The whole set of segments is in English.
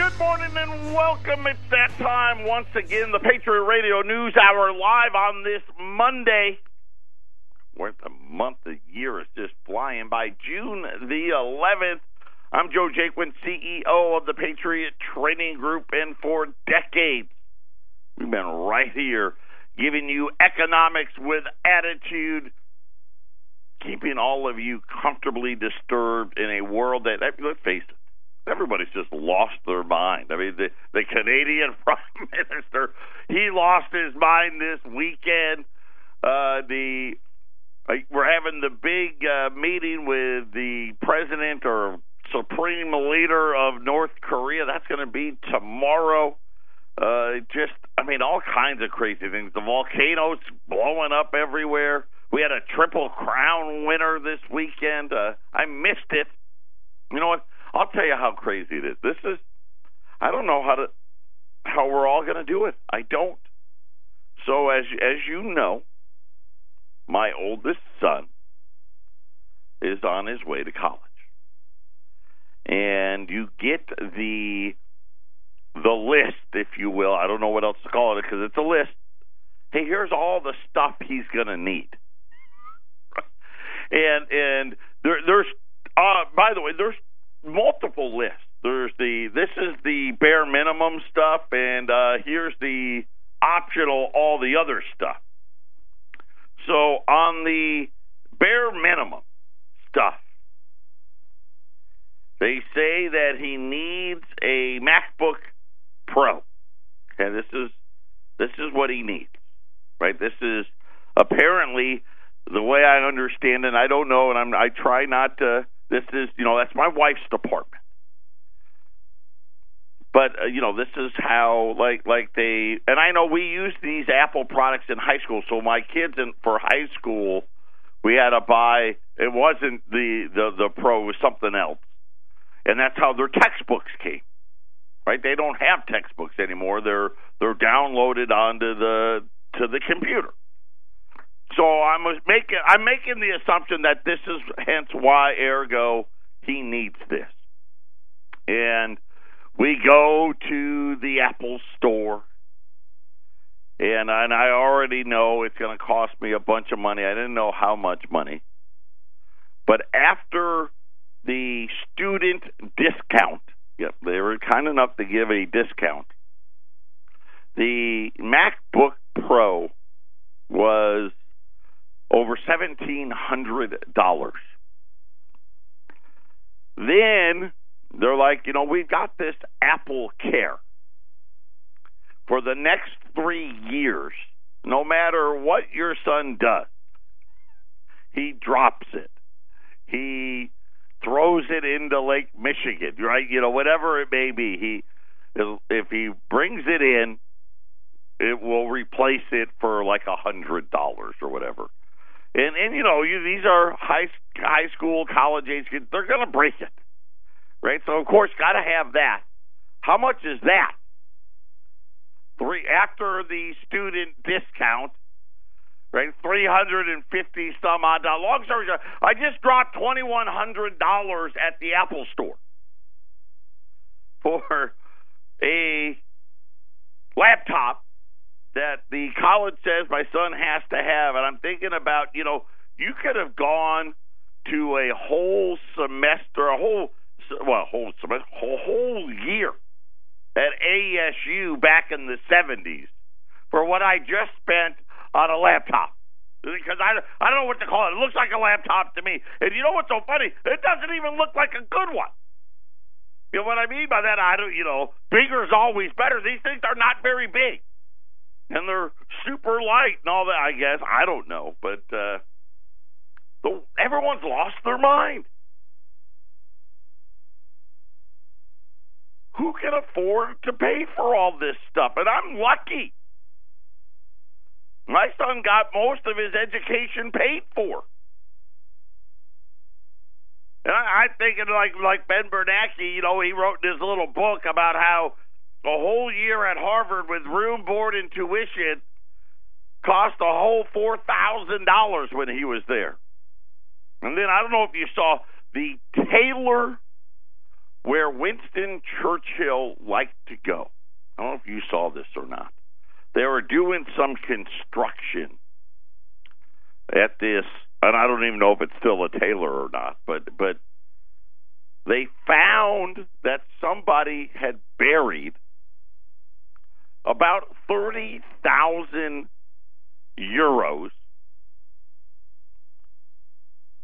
good morning and welcome. It's that time once again. The Patriot Radio News Hour live on this Monday. Where the month, the year is just flying by. June the 11th. I'm Joe Jaquin, CEO of the Patriot Training Group, and for decades we've been right here giving you economics with attitude, keeping all of you comfortably disturbed in a world that, let's face it, everybody's just lost their mind. I mean, the the Canadian Prime Minister, he lost his mind this weekend. Uh, the like, we're having the big uh, meeting with the president or supreme leader of North Korea. That's going to be tomorrow. Uh, just, I mean, all kinds of crazy things. The volcanoes blowing up everywhere. We had a triple crown winner this weekend. Uh, I missed it. You know what? I'll tell you how crazy it is. This is I don't know how to how we're all going to do it. I don't. So as as you know, my oldest son is on his way to college. And you get the the list, if you will. I don't know what else to call it because it's a list. Hey, here's all the stuff he's going to need. and and there, there's uh, by the way, there's multiple lists. There's the this is the bare minimum stuff, and uh, here's the optional all the other stuff. So on the bare minimum stuff, they say that he needs a MacBook Pro. Okay, this is this is what he needs, right? This is apparently the way I understand it. I don't know, and I'm I try not to this is, you know, that's my wife's department. But uh, you know, this is how like like they and I know we use these Apple products in high school. So my kids in for high school, we had to buy. It wasn't the the the Pro, it was something else, and that's how their textbooks came. Right? They don't have textbooks anymore. They're they're downloaded onto the to the computer. So I'm making I'm making the assumption that this is hence why ergo he needs this. And we go to the Apple store and and I already know it's going to cost me a bunch of money. I didn't know how much money. But after the student discount, yep, they were kind enough to give a discount. The MacBook Pro was over $1,700. Then they're like, you know, we've got this Apple Care. For the next three years, no matter what your son does, he drops it. He throws it into Lake Michigan, right? You know, whatever it may be. He if he brings it in, it will replace it for like a hundred dollars or whatever. And and you know, you, these are high high school, college age kids. They're going to break it, right? So of course, got to have that. How much is that? Three after the student discount, right? Three hundred and fifty some odd. Now, long story short, I just dropped twenty one hundred dollars at the Apple Store for a laptop that the college says my son has to have, and I'm thinking about, you know, you could have gone to a whole semester, a whole well, whole semester, whole, whole year at ASU back in the 70s for what I just spent on a laptop. Because I, I don't know what to call it. It looks like a laptop to me. And you know what's so funny? It doesn't even look like a good one. You know what I mean by that? I don't, you know, bigger is always better. These things are not very big and they're super light and all that. I guess I don't know, but uh, the, everyone's lost their mind. Who can afford to pay for all this stuff? And I'm lucky. My son got most of his education paid for. And I, I'm thinking like like Ben Bernanke, you know, he wrote this little book about how a whole year at Harvard with room, board, and tuition cost a whole four thousand dollars when he was there. And then I don't know if you saw the tailor where Winston Churchill liked to go. I don't know if you saw this or not. They were doing some construction at this, and I don't even know if it's still a tailor or not, but but they found that somebody had buried about 30,000 euros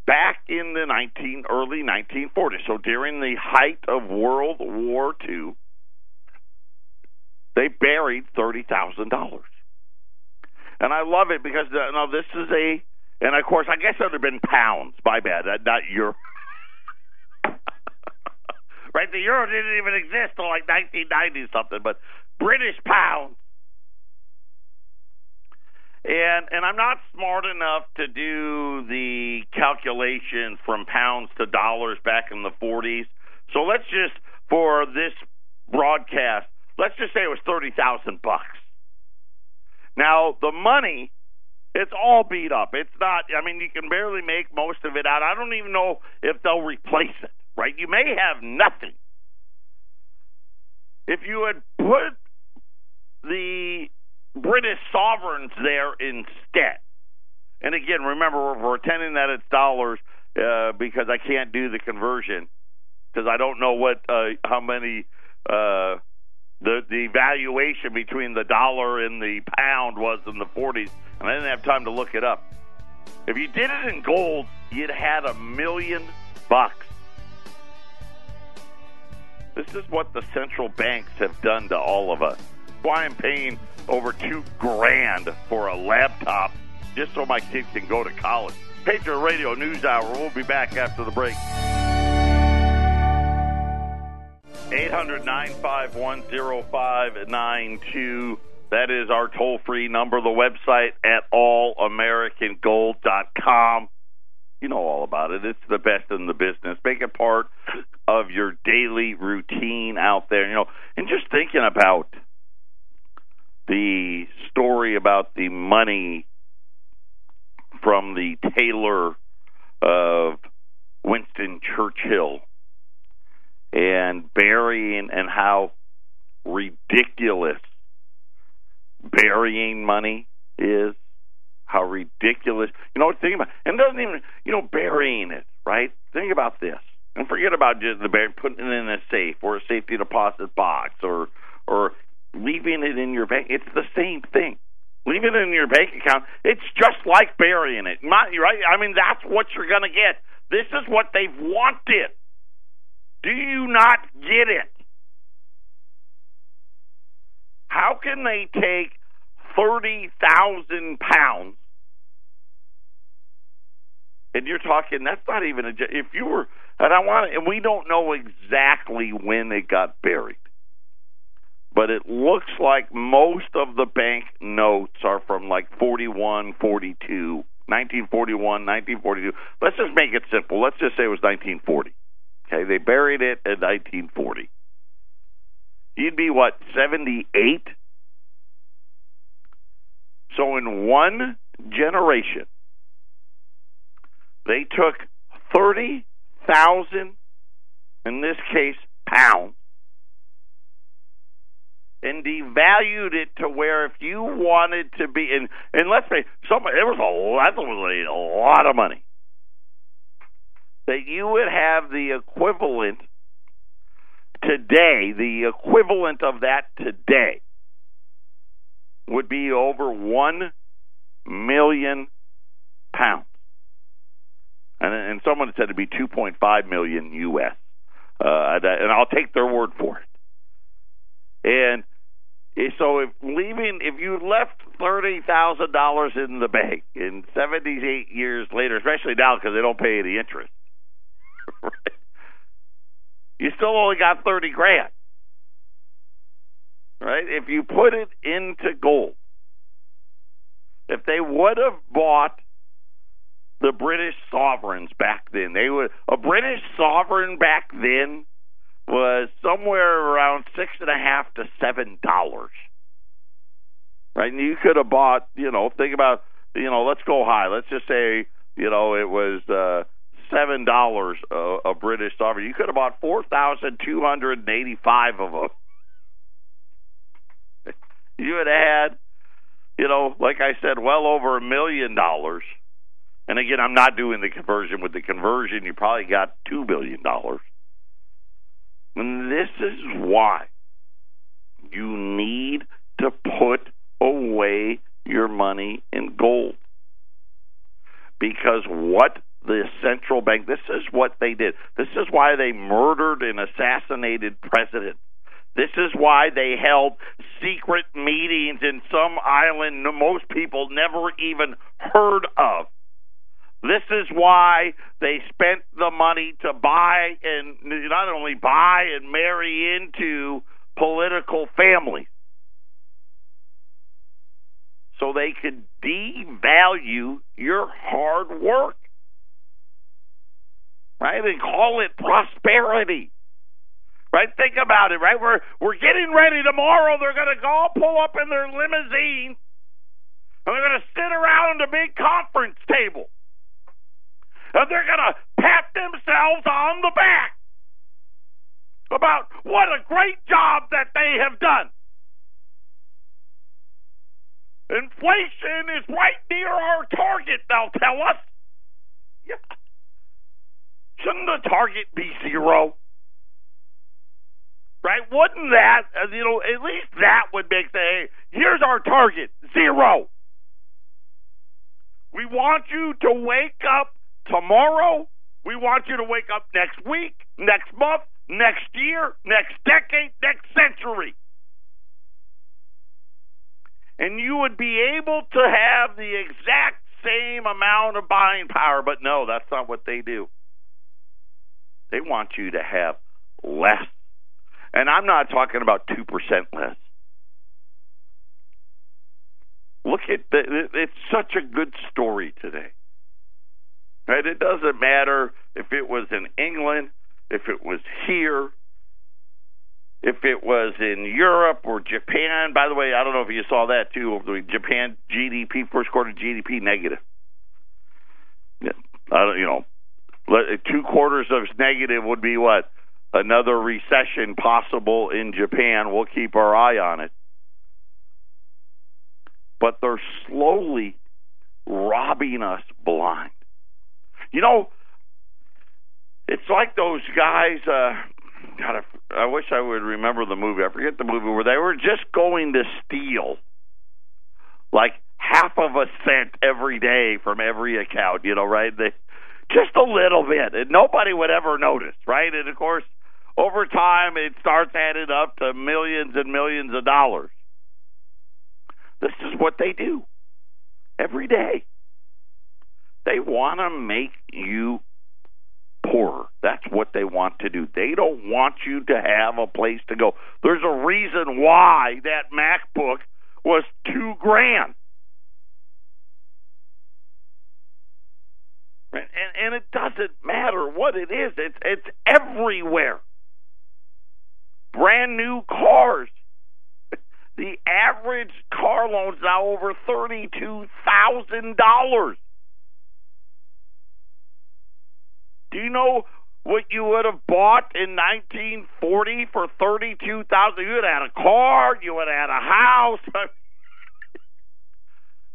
back in the 19 early 1940s. So during the height of World War II, they buried $30,000. And I love it because uh, now this is a and of course I guess it would have been pounds. My bad, not euro. right, the euro didn't even exist till like 1990 something, but British pounds. And and I'm not smart enough to do the calculations from pounds to dollars back in the 40s. So let's just for this broadcast, let's just say it was 30,000 bucks. Now, the money it's all beat up. It's not I mean you can barely make most of it out. I don't even know if they'll replace it, right? You may have nothing. If you had put the British sovereigns there instead. And again, remember, we're pretending that it's dollars uh, because I can't do the conversion because I don't know what uh, how many uh, the the valuation between the dollar and the pound was in the 40s, and I didn't have time to look it up. If you did it in gold, you'd had a million bucks. This is what the central banks have done to all of us. Why I'm paying over two grand for a laptop just so my kids can go to college. Patriot Radio News Hour. We'll be back after the break. 800 951 0592. That is our toll free number. The website at allamericangold.com. You know all about it. It's the best in the business. Make it part of your daily routine out there. You know, and just thinking about the story about the money from the tailor of Winston Churchill and burying and how ridiculous burying money is. How ridiculous. You know, think about and doesn't even you know, burying it, right? Think about this. And forget about just the burying putting it in a safe or a safety deposit box or or leaving it in your bank. It's the same thing. Leaving it in your bank account. It's just like burying it. Not, right? I mean, that's what you're going to get. This is what they've wanted. Do you not get it? How can they take 30,000 pounds? And you're talking, that's not even a, if you were, and I want and we don't know exactly when it got buried but it looks like most of the bank notes are from like 41, 42, 1941, 1942. Let's just make it simple. Let's just say it was 1940. Okay, they buried it in 1940. You'd be what, 78? So in one generation, they took 30,000, in this case, pounds, and devalued it to where if you wanted to be and and let's say some it was a that was a lot of money. That you would have the equivalent today the equivalent of that today would be over one million pounds. And and someone said it'd be 2.5 million US uh, and I'll take their word for it and so if leaving, if you left thirty thousand dollars in the bank in seventy eight years later, especially now because they don't pay any interest, right? You still only got thirty grand, right? If you put it into gold, if they would have bought the British sovereigns back then, they would a British sovereign back then was somewhere around six and a half to seven dollars. Right, and you could have bought, you know, think about, you know, let's go high. Let's just say, you know, it was uh, seven dollars a, a British sovereign. You could have bought four thousand two hundred and eighty-five of them. You would have had, you know, like I said, well over a million dollars. And again, I'm not doing the conversion. With the conversion, you probably got two billion dollars. And this is why you need to put away your money in gold. Because what the central bank, this is what they did. This is why they murdered and assassinated presidents. This is why they held secret meetings in some island most people never even heard of. This is why they spent the money to buy and not only buy and marry into political families so they could devalue your hard work. Right? And call it prosperity. Right? Think about it, right? We're we're getting ready tomorrow. They're gonna go pull up in their limousine and they're gonna sit around a big conference table. And they're gonna pat themselves on the back about what a great job that they have done. Inflation is right near our target, they'll tell us. Yeah. Shouldn't the target be zero? Right? Wouldn't that, uh, you know, at least that would make say, here's our target, zero. We want you to wake up tomorrow. We want you to wake up next week, next month, next year, next decade, next century and you would be able to have the exact same amount of buying power. But no, that's not what they do. They want you to have less. And I'm not talking about 2% less. Look at the, it's such a good story today. Right? It doesn't matter if it was in England, if it was here, if it was in Europe or Japan. By the way, I don't know if you saw that too. Over the Japan GDP first quarter GDP negative. Yeah, I don't, you know, two quarters of negative would be what another recession possible in Japan. We'll keep our eye on it, but they're slowly robbing us blind. You know, it's like those guys. Uh, God, I, wish I would remember the movie. I forget the movie where they were just going to steal like half of a cent every day from every account. You know, right? They, just a little bit, and nobody would ever notice, right? And of course, over time, it starts adding up to millions and millions of dollars. This is what they do every day. They want to make you poorer. That's what they want to do. They don't want you to have a place to go. There's a reason why that MacBook was two grand. And, and it doesn't matter what it is. It's it's everywhere. Brand new cars. The average car loan's now over thirty two thousand dollars. Do you know what you would have bought in 1940 for 32,000? You would have had a car, you would have had a house.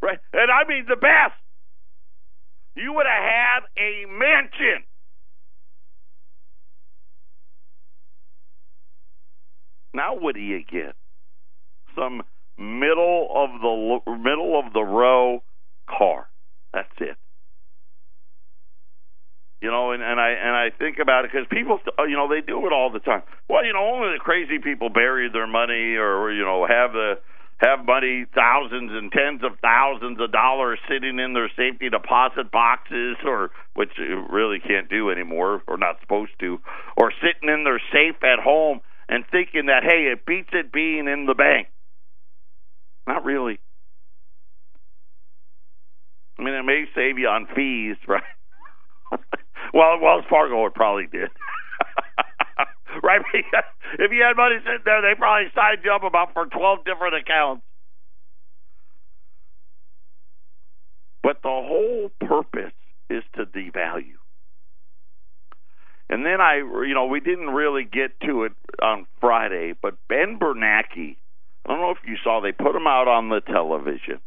right? And I mean the best. You would have had a mansion. Now what do you get? Some middle of the middle of the row car. That's it. You know, and, and I and I think about it because people, uh, you know, they do it all the time. Well, you know, only the crazy people bury their money, or you know, have the have money, thousands and tens of thousands of dollars sitting in their safety deposit boxes, or which really can't do anymore, or not supposed to, or sitting in their safe at home and thinking that hey, it beats it being in the bank. Not really. I mean, it may save you on fees, right? Well, Wells Fargo it probably did. right? if you had money sitting there, they probably signed you up about for 12 different accounts. But the whole purpose is to devalue. And then I, you know, we didn't really get to it on Friday, but Ben Bernanke, I don't know if you saw, they put him out on the television,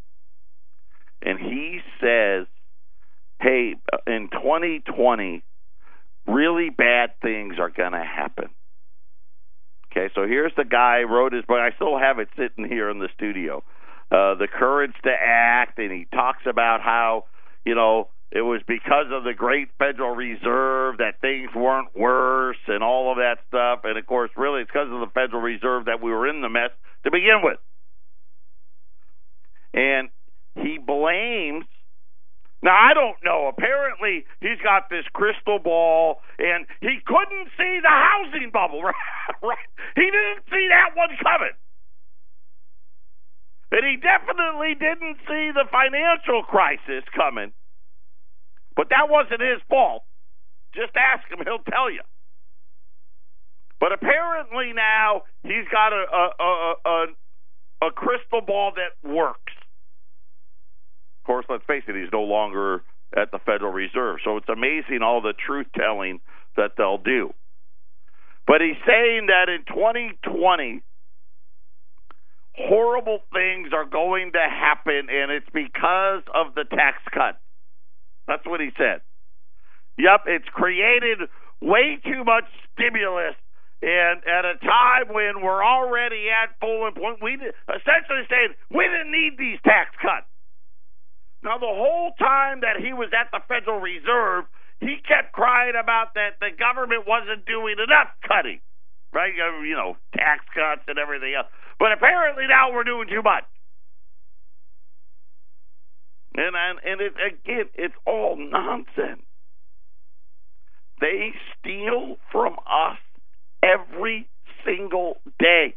and he says, "Hey, in 2020, really bad things are going to happen." Okay, so here's the guy wrote his book. I still have it sitting here in the studio. Uh, the courage to act, and he talks about how you know it was because of the great Federal Reserve that things weren't worse and all of that stuff. And of course, really, it's because of the Federal Reserve that we were in the mess to begin with. And he blames now I don't know. Apparently he's got this crystal ball, and he couldn't see the housing bubble. Right? He didn't see that one coming, and he definitely didn't see the financial crisis coming. But that wasn't his fault. Just ask him; he'll tell you. But apparently now he's got a a a, a, a crystal ball that works. Of course, let's face it, he's no longer at the Federal Reserve. So it's amazing all the truth telling that they'll do. But he's saying that in 2020, horrible things are going to happen, and it's because of the tax cut. That's what he said. Yep, it's created way too much stimulus, and at a time when we're already at full employment, we essentially saying we didn't need these tax cuts. Now, the whole time that he was at the Federal Reserve, he kept crying about that the government wasn't doing enough cutting, right? Uh, you know, tax cuts and everything else. But apparently now we're doing too much. And and, and it, again, it's all nonsense. They steal from us every single day.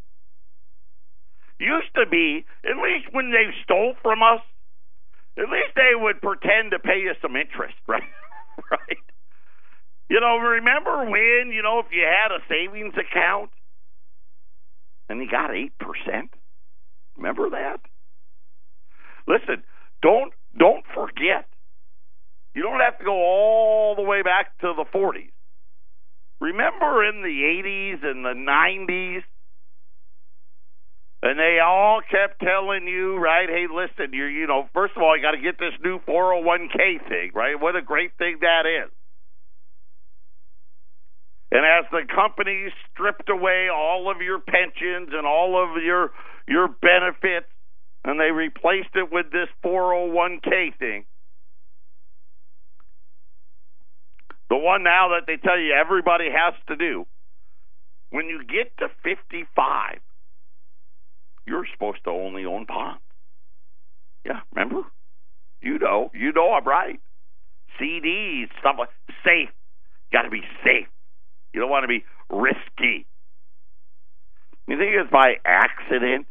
Used to be, at least when they stole from us, at least they would pretend to pay you some interest, right? right? You know, remember when, you know, if you had a savings account and you got 8%? Remember that? Listen, don't don't forget. You don't have to go all the way back to the 40s. Remember in the 80s and the 90s and they all kept telling you, right? Hey, listen, you you know, first of all, you got to get this new 401k thing, right? What a great thing that is. And as the companies stripped away all of your pensions and all of your your benefits, and they replaced it with this 401k thing, the one now that they tell you everybody has to do, when you get to 55 you're supposed to only own bonds. Yeah, remember? You know, you know I'm right. CDs, stuff like safe. Got to be safe. You don't want to be risky. You think it's by accident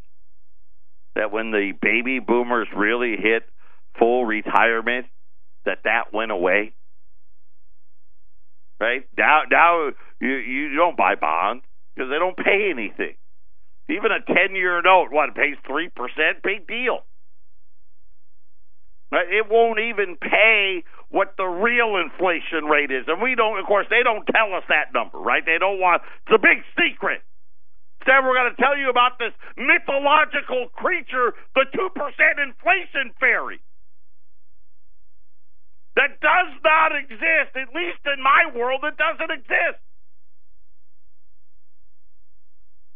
that when the baby boomers really hit full retirement, that that went away? Right now, now you you don't buy bonds because they don't pay anything. Even a 10 year note, what, pays 3%? Big deal. Uh, it won't even pay what the real inflation rate is. And we don't, of course, they don't tell us that number, right? They don't want, it's a big secret. Instead, we're going to tell you about this mythological creature, the 2% inflation fairy. That does not exist. At least in my world, it doesn't exist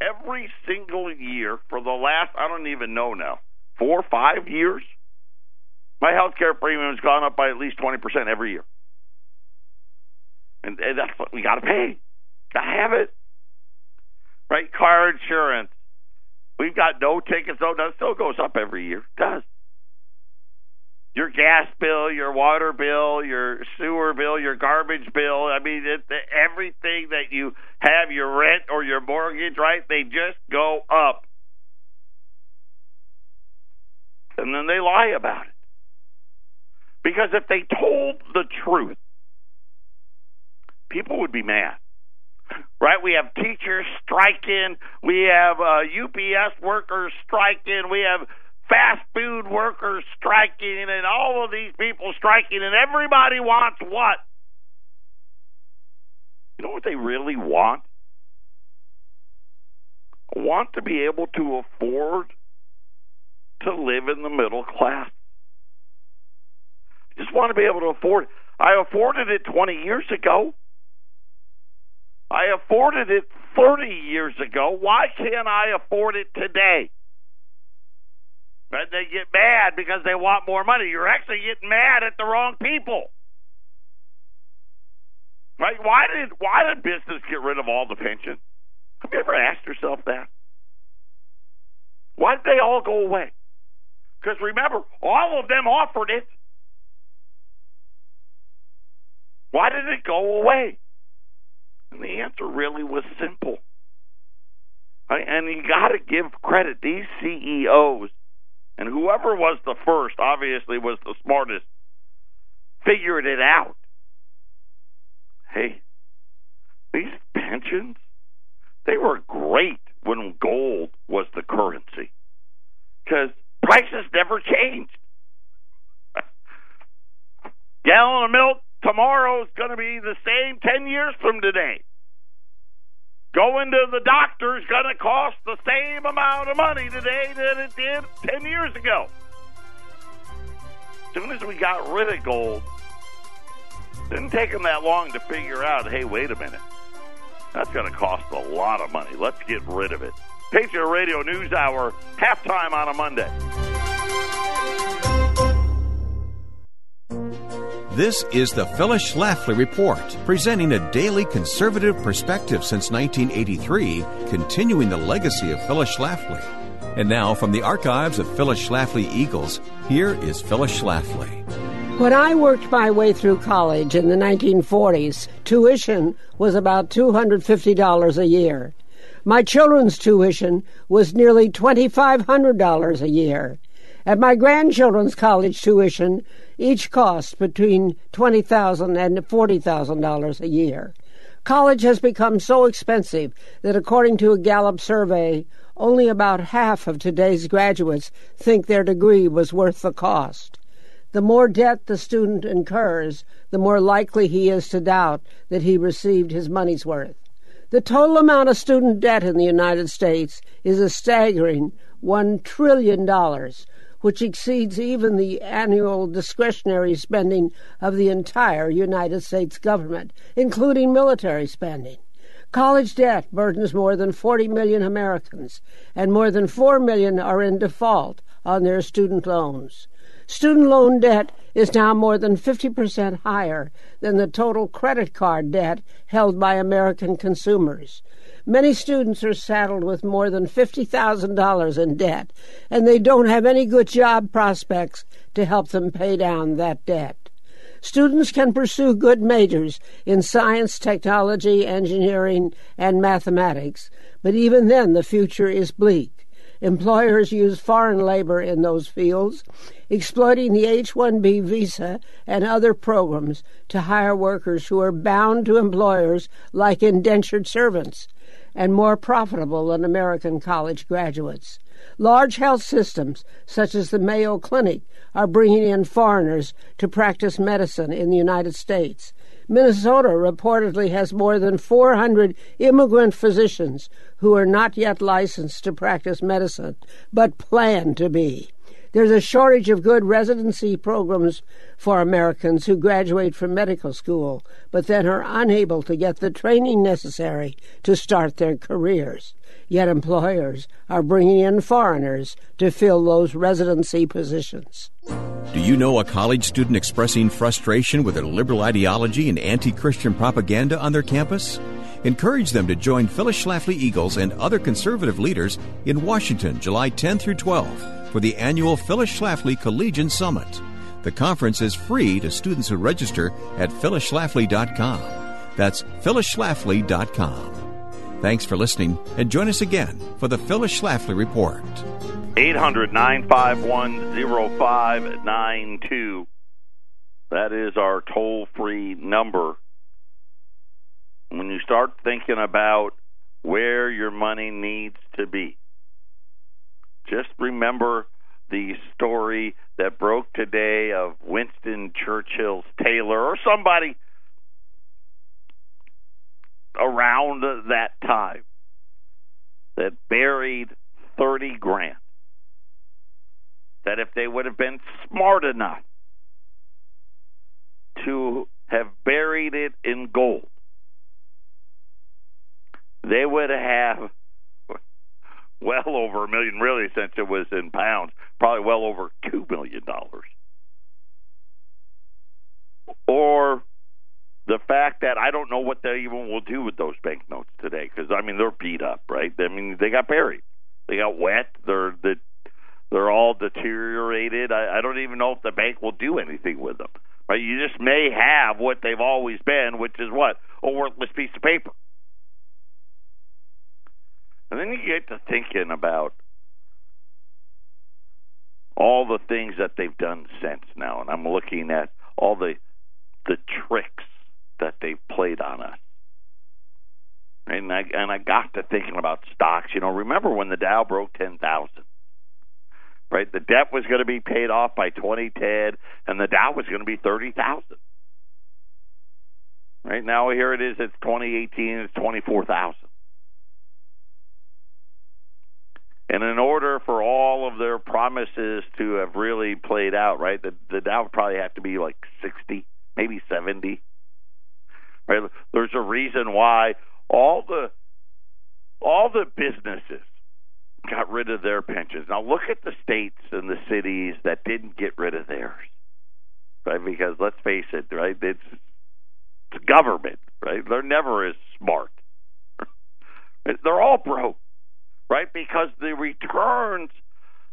every single year for the last, I don't even know now, four five years, my health care premium has gone up by at least 20% every year. And, and that's what we got to pay. Got to have it. Right? Car insurance. We've got no tickets, though. That still goes up every year. It does your gas bill, your water bill, your sewer bill, your garbage bill. I mean, it, everything that you have, your rent or your mortgage, right? They just go up. And then they lie about it. Because if they told the truth, people would be mad. Right? We have teachers striking. We have uh, UPS workers striking. We have fast food workers striking and all of these people striking, and everybody wants what? You know what they really want? Want to be able to afford to live in the middle class. Just want to be able to afford. I afforded it 20 years ago. I afforded it 30 years ago. Why can't I afford it today? And they get mad because they want more money. You're actually getting mad at the wrong people. Right? Why did why did business get rid of all the pension? Have you ever asked yourself that? Why did they all go away? Because remember, all of them offered it. Why did it go away? And the answer really was simple. And you got to give credit. These CEOs and whoever was the first, obviously, was the smartest, figured it out. Hey, these pensions, they were great when gold was the currency because prices never changed. Gallon of milk tomorrow is going to be the same 10 years from today. Going to the doctor is going to cost the same amount of money today that it did 10 years ago. As soon as we got rid of gold, didn't take them that long to figure out, hey, wait a minute. That's going to cost a lot of money. Let's get rid of it. Patriot Radio News Hour, halftime on a Monday. This is the Phyllis Schlafly Report, presenting a daily conservative perspective since 1983, continuing the legacy of Phyllis Schlafly. And now, from the archives of Phyllis Schlafly Eagles, here is Phyllis Schlafly. When I worked my way through college in the 1940s, tuition was about $250 a year. My children's tuition was nearly $2,500 a year. And my grandchildren's college tuition each cost between $20,000 and $40,000 a year. College has become so expensive that according to a Gallup survey, only about half of today's graduates think their degree was worth the cost. The more debt the student incurs, the more likely he is to doubt that he received his money's worth. The total amount of student debt in the United States is a staggering $1 trillion, which exceeds even the annual discretionary spending of the entire United States government, including military spending. College debt burdens more than 40 million Americans, and more than 4 million are in default on their student loans. Student loan debt is now more than 50% higher than the total credit card debt held by American consumers. Many students are saddled with more than $50,000 in debt, and they don't have any good job prospects to help them pay down that debt. Students can pursue good majors in science, technology, engineering, and mathematics, but even then the future is bleak. Employers use foreign labor in those fields, exploiting the H 1B visa and other programs to hire workers who are bound to employers like indentured servants and more profitable than American college graduates. Large health systems, such as the Mayo Clinic, are bringing in foreigners to practice medicine in the United States. Minnesota reportedly has more than 400 immigrant physicians who are not yet licensed to practice medicine, but plan to be. There's a shortage of good residency programs for Americans who graduate from medical school, but then are unable to get the training necessary to start their careers. Yet employers are bringing in foreigners to fill those residency positions. Do you know a college student expressing frustration with a liberal ideology and anti Christian propaganda on their campus? Encourage them to join Phyllis Schlafly Eagles and other conservative leaders in Washington, July 10 through 12 for the annual Phyllis Schlafly Collegian Summit. The conference is free to students who register at phyllisschlafly.com. That's phyllisschlafly.com. Thanks for listening and join us again for the Phyllis Schlafly Report. 800 951 0592. That is our toll free number. When you start thinking about where your money needs to be, just remember the story that broke today of Winston Churchill's tailor or somebody around that time that buried 30 grand. That if they would have been smart enough to have buried it in gold, they would have well over a million, really, since it was in pounds, probably well over two million dollars. Or the fact that I don't know what they even will do with those banknotes today, because I mean they're beat up, right? I mean they got buried, they got wet, they're the they're all deteriorated. I, I don't even know if the bank will do anything with them. Right? You just may have what they've always been, which is what a worthless piece of paper. And then you get to thinking about all the things that they've done since now, and I'm looking at all the the tricks that they've played on us. And I and I got to thinking about stocks. You know, remember when the Dow broke ten thousand? Right, the debt was going to be paid off by 2010, and the Dow was going to be thirty thousand. Right now, here it is. It's 2018. It's 24,000. And in order for all of their promises to have really played out, right, the, the Dow would probably have to be like 60, maybe 70. Right? There's a reason why all the all the businesses got rid of their pensions. Now look at the states and the cities that didn't get rid of theirs. Right? Because let's face it, right? It's, it's government, right? They're never as smart. They're all broke right? Because the returns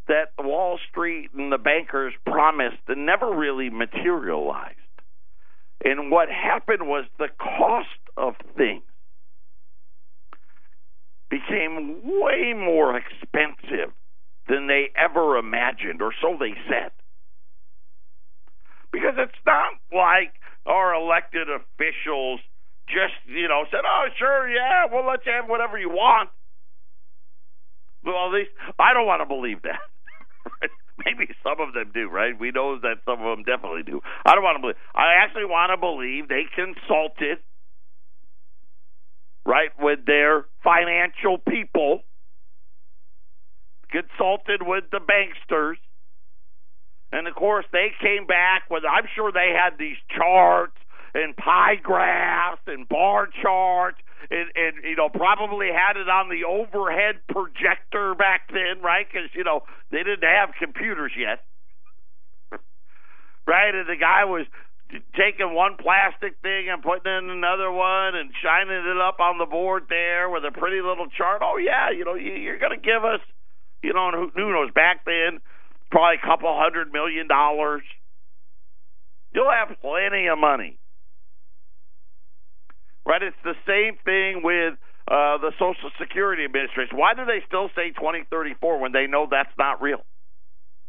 that Wall Street and the bankers promised never really materialized. And what happened was the cost of things became way more expensive than they ever imagined, or so they said. Because it's not like our elected officials just, you know, said, oh, sure, yeah, well, let's have whatever you want. Well, least I don't want to believe that. Maybe some of them do, right? We know that some of them definitely do. I don't want to believe. I actually want to believe they consulted, right, with their financial people, consulted with the banksters, and of course they came back with. I'm sure they had these charts and pie graphs and bar charts and, and you know probably had it on the overhead projector back then, right? Because you know they didn't have computers yet, right? And the guy was taking one plastic thing and putting in another one and shining it up on the board there with a pretty little chart. Oh yeah, you know you're going to give us, you know, who, who knows? Back then, probably a couple hundred million dollars. You'll have plenty of money right? It's the same thing with uh, the Social Security Administration. Why do they still say 2034 when they know that's not real?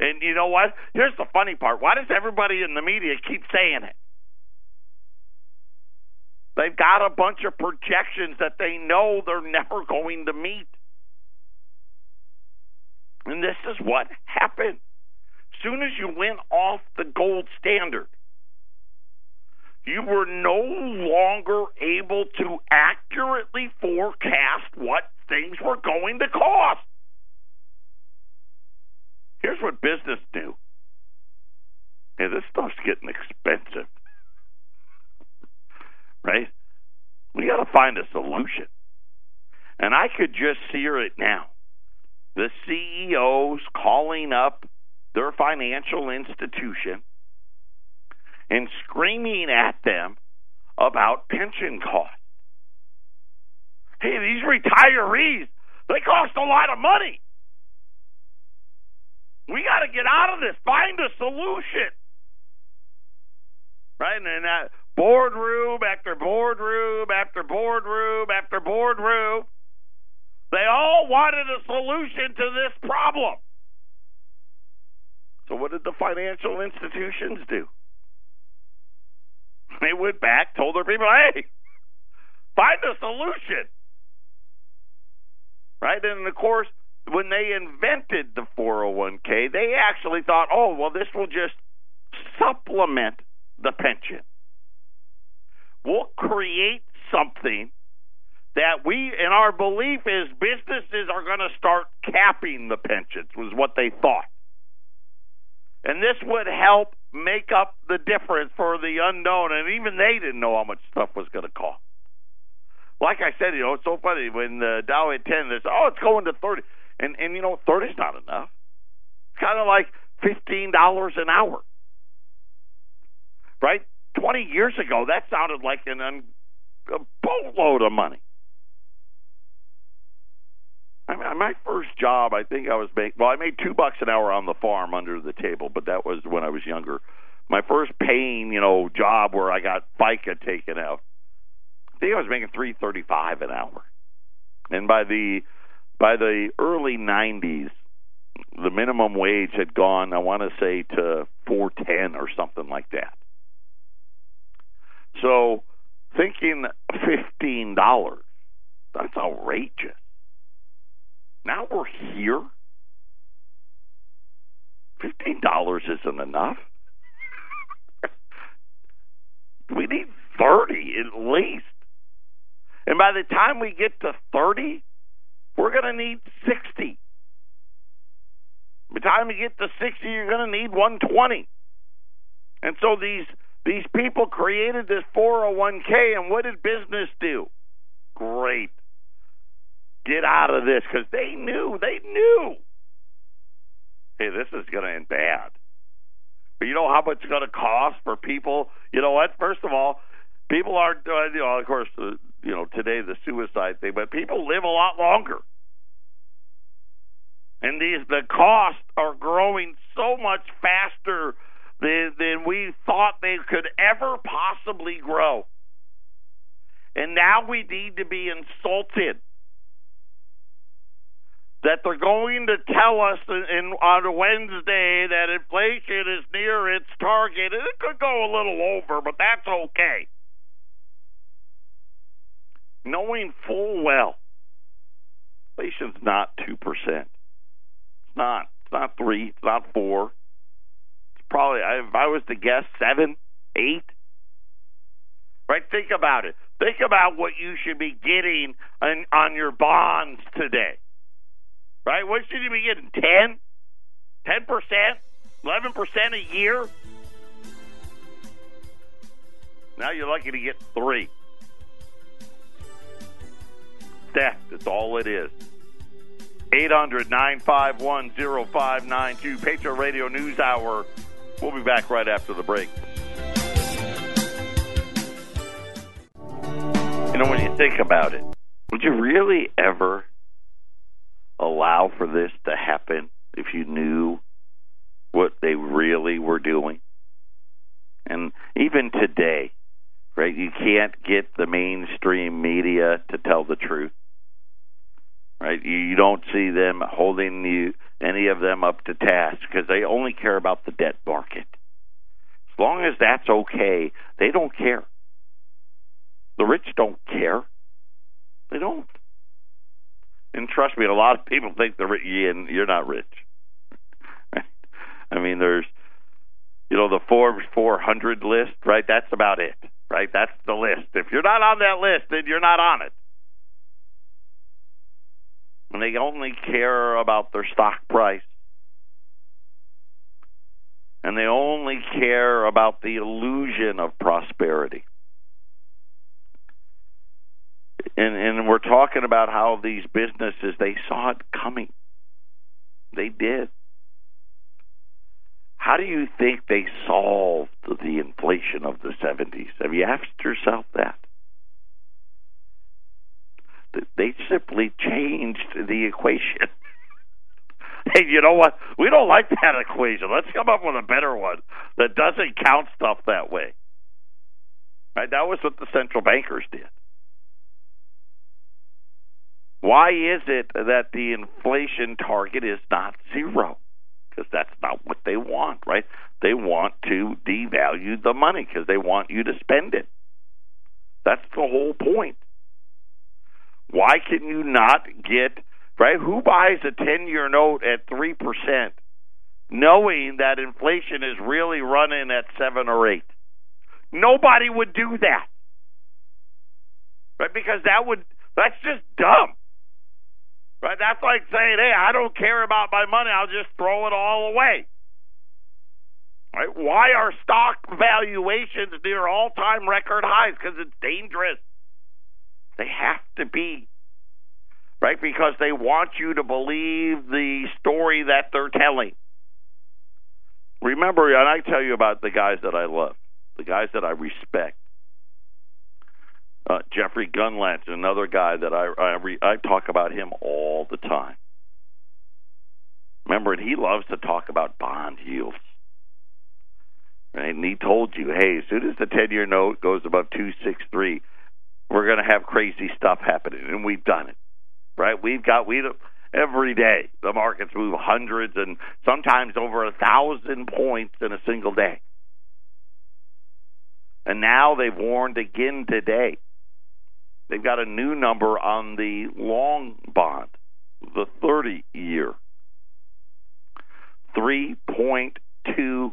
And you know what? Here's the funny part. Why does everybody in the media keep saying it? They've got a bunch of projections that they know they're never going to meet. And this is what happened. Soon as you went off the gold standard, you were no longer able to accurately forecast what things were going to cost. Here's what business do. Hey, this stuff's getting expensive. right? We got to find a solution. And I could just hear it now. The CEOs calling up their financial institution and screaming at them about pension costs. Hey, these retirees, they cost a lot of money. We got to get out of this. Find a solution. Right? And that boardroom after boardroom after boardroom after boardroom, they all wanted a solution to this problem. So, what did the financial institutions do? They went back, told their people, hey, find a solution. Right? And of course, when they invented the 401k, they actually thought, oh, well, this will just supplement the pension. We'll create something that we, and our belief is businesses are going to start capping the pensions, was what they thought. And this would help make up the difference for the unknown. And even they didn't know how much stuff was going to cost. Like I said, you know, it's so funny when the Dow hit 10, they say, oh, it's going to 30. And, and you know, 30 is not enough. It's kind of like $15 an hour. Right? 20 years ago, that sounded like an un, a boatload of money. I mean, my first job, I think I was making. Well, I made two bucks an hour on the farm under the table, but that was when I was younger. My first paying, you know, job where I got FICA taken out. I think I was making three thirty-five an hour, and by the by the early '90s, the minimum wage had gone. I want to say to four ten or something like that. So, thinking fifteen dollars, that's outrageous. Now we're here. Fifteen dollars isn't enough. we need thirty at least. And by the time we get to thirty, we're going to need sixty. By the time we get to sixty, you're going to need one twenty. And so these these people created this 401k, and what did business do? Great get out of this because they knew, they knew. Hey, this is going to end bad. But you know how much it's going to cost for people? You know what? First of all, people aren't, you know, of course, uh, you know, today the suicide thing, but people live a lot longer. And these the costs are growing so much faster than, than we thought they could ever possibly grow. And now we need to be insulted that they're going to tell us in, on Wednesday that inflation is near its target. And it could go a little over, but that's okay. Knowing full well, inflation's not 2%. It's not. It's not 3 It's not 4 It's probably, if I was to guess, 7 8 Right? Think about it. Think about what you should be getting on, on your bonds today right? What should you be getting? 10? 10%? 11% a year? Now you're lucky to get three. Theft, that's all it is. 800 951 0592. Patriot Radio News Hour. We'll be back right after the break. You know, when you think about it, would you really ever allow for this to happen if you knew what they really were doing. And even today, right, you can't get the mainstream media to tell the truth. Right? You don't see them holding you any of them up to task because they only care about the debt market. As long as that's okay, they don't care. The rich don't care. They don't. And trust me, a lot of people think they're rich, and you're not rich. I mean, there's, you know, the Forbes 400 list, right? That's about it, right? That's the list. If you're not on that list, then you're not on it. And they only care about their stock price. And they only care about the illusion of prosperity and and we're talking about how these businesses they saw it coming. They did. How do you think they solved the inflation of the 70s? Have you asked yourself that? They simply changed the equation. hey, you know what? We don't like that equation. Let's come up with a better one that doesn't count stuff that way. Right? That was what the central bankers did. Why is it that the inflation target is not zero? Because that's not what they want, right? They want to devalue the money because they want you to spend it. That's the whole point. Why can you not get, right? Who buys a 10 year note at 3% knowing that inflation is really running at 7 or 8? Nobody would do that. Right? Because that would That's just dumb. Right? That's like saying, hey, I don't care about my money, I'll just throw it all away. Right? Why are stock valuations near all time record highs? Because it's dangerous. They have to be. Right? Because they want you to believe the story that they're telling. Remember, and I tell you about the guys that I love, the guys that I respect. Uh, Jeffrey Gundlach, another guy that I I, re, I talk about him all the time. Remember, and he loves to talk about bond yields. Right? And he told you, hey, as soon as the ten-year note goes above two six three, we're going to have crazy stuff happening, and we've done it. Right? We've got we every day the markets move hundreds and sometimes over a thousand points in a single day. And now they've warned again today They've got a new number on the long bond, the 30 year. 3.22%.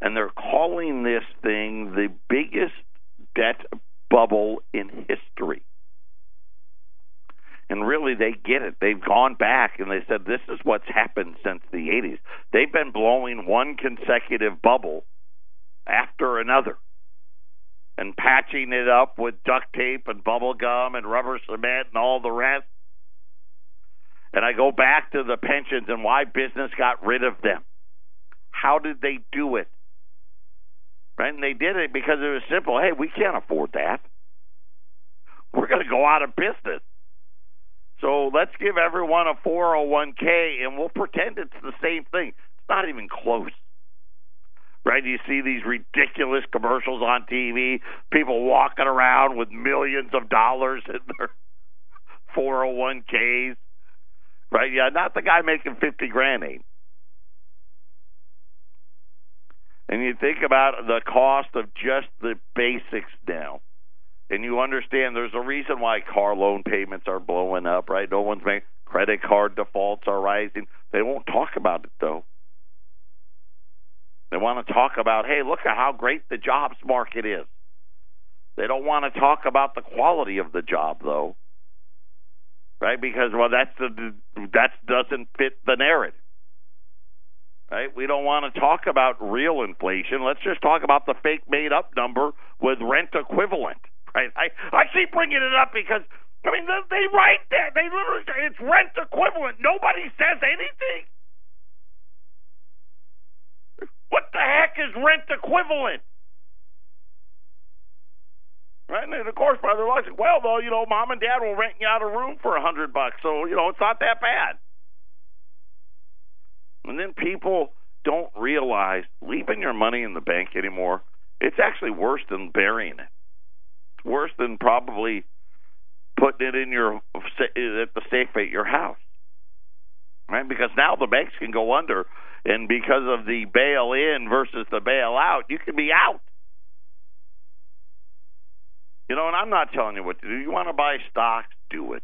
And they're calling this thing the biggest debt bubble in history. And really, they get it. They've gone back and they said this is what's happened since the 80s. They've been blowing one consecutive bubble after another and patching it up with duct tape and bubble gum and rubber cement and all the rest. And I go back to the pensions and why business got rid of them. How did they do it? Right? And they did it because it was simple. Hey, we can't afford that. We're going to go out of business. So let's give everyone a 401k and we'll pretend it's the same thing. It's not even close right? You see these ridiculous commercials on TV, people walking around with millions of dollars in their 401ks, right? Yeah, not the guy making 50 grand ain't. And you think about the cost of just the basics now. And you understand there's a reason why car loan payments are blowing up, right? No one's making credit card defaults are rising. They won't talk about it though. They want to talk about, hey, look at how great the jobs market is. They don't want to talk about the quality of the job, though, right? Because well, that's the that doesn't fit the narrative, right? We don't want to talk about real inflation. Let's just talk about the fake made up number with rent equivalent, right? I I keep bringing it up because I mean they, they write that they literally say it's rent equivalent. Nobody says anything. What the heck is rent equivalent? Right? And of course, their logic, well, though, you know, mom and dad will rent you out a room for a hundred bucks, so you know it's not that bad. And then people don't realize leaving your money in the bank anymore. It's actually worse than burying it. It's worse than probably putting it in your at the safe at your house, right? Because now the banks can go under and because of the bail in versus the bail out, you can be out. You know, and I'm not telling you what to do. You want to buy stocks, do it.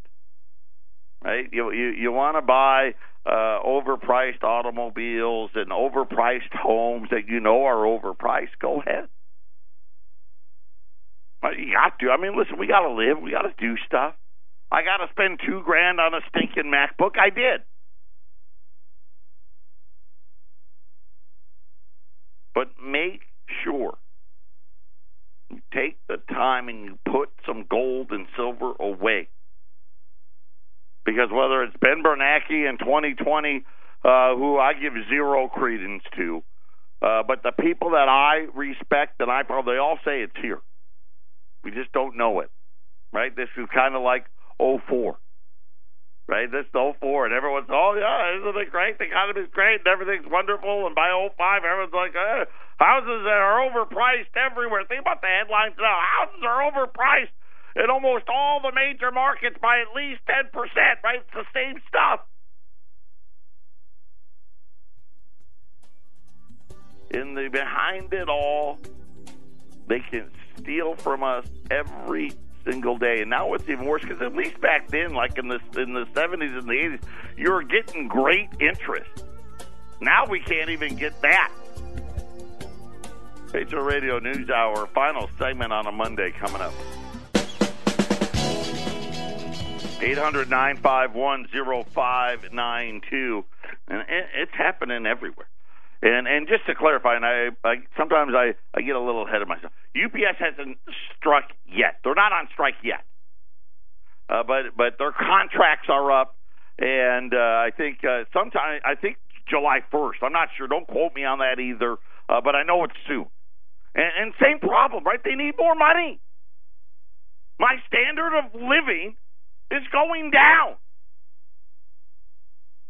Right? You you, you want to buy uh, overpriced automobiles and overpriced homes that you know are overpriced. Go ahead. You got to. I mean, listen, we got to live. We got to do stuff. I got to spend two grand on a stinking MacBook. I did. But make sure you take the time and you put some gold and silver away. Because whether it's Ben Bernanke in 2020, uh, who I give zero credence to, uh, but the people that I respect and I probably all say it's here. We just don't know it, right? This is kind of like 04 right? This is 04, and everyone's, oh, yeah, isn't it great? The economy's great, and everything's wonderful. And by 05, everyone's like, eh, houses are overpriced everywhere. Think about the headlines now. Houses are overpriced in almost all the major markets by at least 10%, right? It's the same stuff. In the behind it all, they can steal from us every single day. And now it's even worse because at least back then, like in the in the seventies and the eighties, you were getting great interest. Now we can't even get that. Patriot Radio News Hour, final segment on a Monday coming up. 800 951 0592. And it's happening everywhere. And and just to clarify, and I, I sometimes I, I get a little ahead of myself. UPS hasn't struck yet. They're not on strike yet. Uh, but but their contracts are up, and uh, I think uh, sometime I think July 1st. I'm not sure. Don't quote me on that either. Uh, but I know it's soon. And, and same problem, right? They need more money. My standard of living is going down.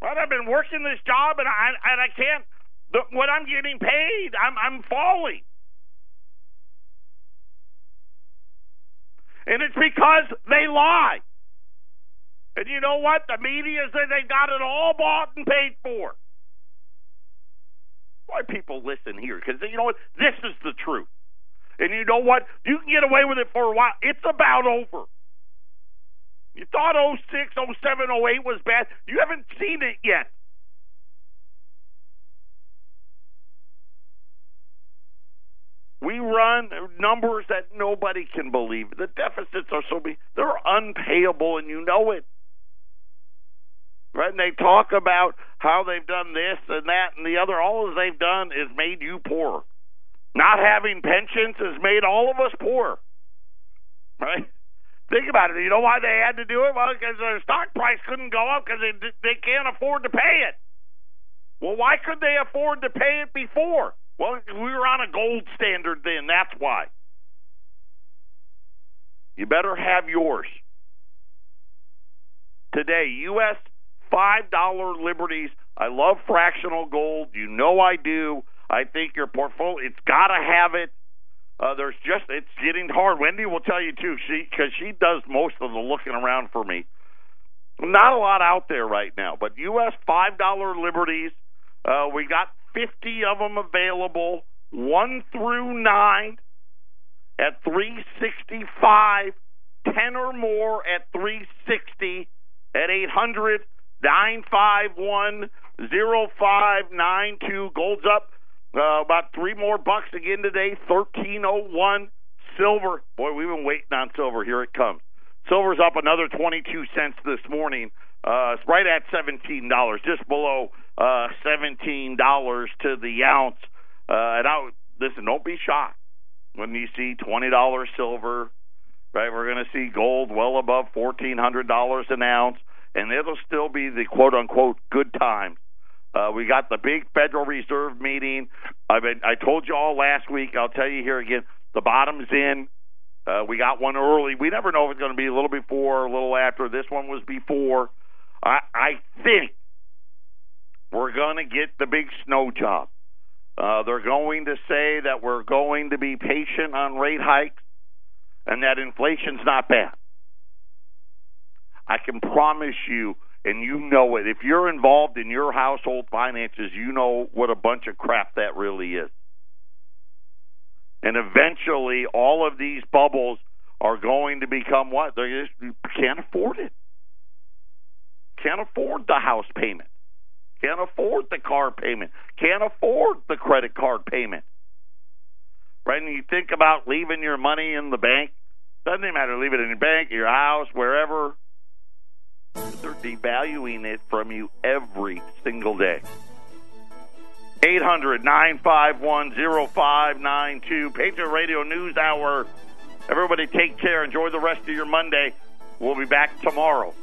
Right? I've been working this job, and I and I can't. The, what I'm getting paid, I'm I'm falling. And it's because they lie. And you know what? The media said they got it all bought and paid for. Why people listen here? Because you know what? This is the truth. And you know what? You can get away with it for a while. It's about over. You thought 06, 07, 08 was bad. You haven't seen it yet. We run numbers that nobody can believe. The deficits are so big, they're unpayable, and you know it. Right? And they talk about how they've done this and that and the other. All they've done is made you poor. Not having pensions has made all of us poor. Right? Think about it. You know why they had to do it? Well, because their stock price couldn't go up because they they can't afford to pay it. Well, why could they afford to pay it before? Well, we were on a gold standard then. That's why. You better have yours. Today, U.S. $5 liberties. I love fractional gold. You know I do. I think your portfolio, it's got to have it. Uh, there's just it's getting hard. Wendy will tell you too, she because she does most of the looking around for me. Not a lot out there right now, but U.S. five dollar liberties. Uh, we got fifty of them available, one through nine at three sixty five, ten or more at three sixty at eight hundred nine five one zero five nine two. Gold's up uh, about three more bucks again today. Thirteen oh one. Silver. Boy, we've been waiting on silver. Here it comes. Silver's up another twenty two cents this morning. Uh, right at seventeen dollars, just below uh, seventeen dollars to the ounce. Uh, and I listen, don't be shocked when you see twenty dollars silver. Right, we're going to see gold well above fourteen hundred dollars an ounce, and it'll still be the quote unquote good times uh, we got the big Federal Reserve meeting. I mean, I told you all last week. I'll tell you here again. The bottom's in. Uh, we got one early. We never know if it's going to be a little before, a little after. This one was before. I, I think we're going to get the big snow job. Uh, they're going to say that we're going to be patient on rate hikes and that inflation's not bad. I can promise you and you know it. If you're involved in your household finances, you know what a bunch of crap that really is. And eventually, all of these bubbles are going to become what? They just can't afford it. Can't afford the house payment. Can't afford the car payment. Can't afford the credit card payment. Right? And you think about leaving your money in the bank. Doesn't even matter, leave it in your bank, your house, wherever. They're devaluing it from you every single day. 800 951 0592. Patriot Radio News Hour. Everybody take care. Enjoy the rest of your Monday. We'll be back tomorrow.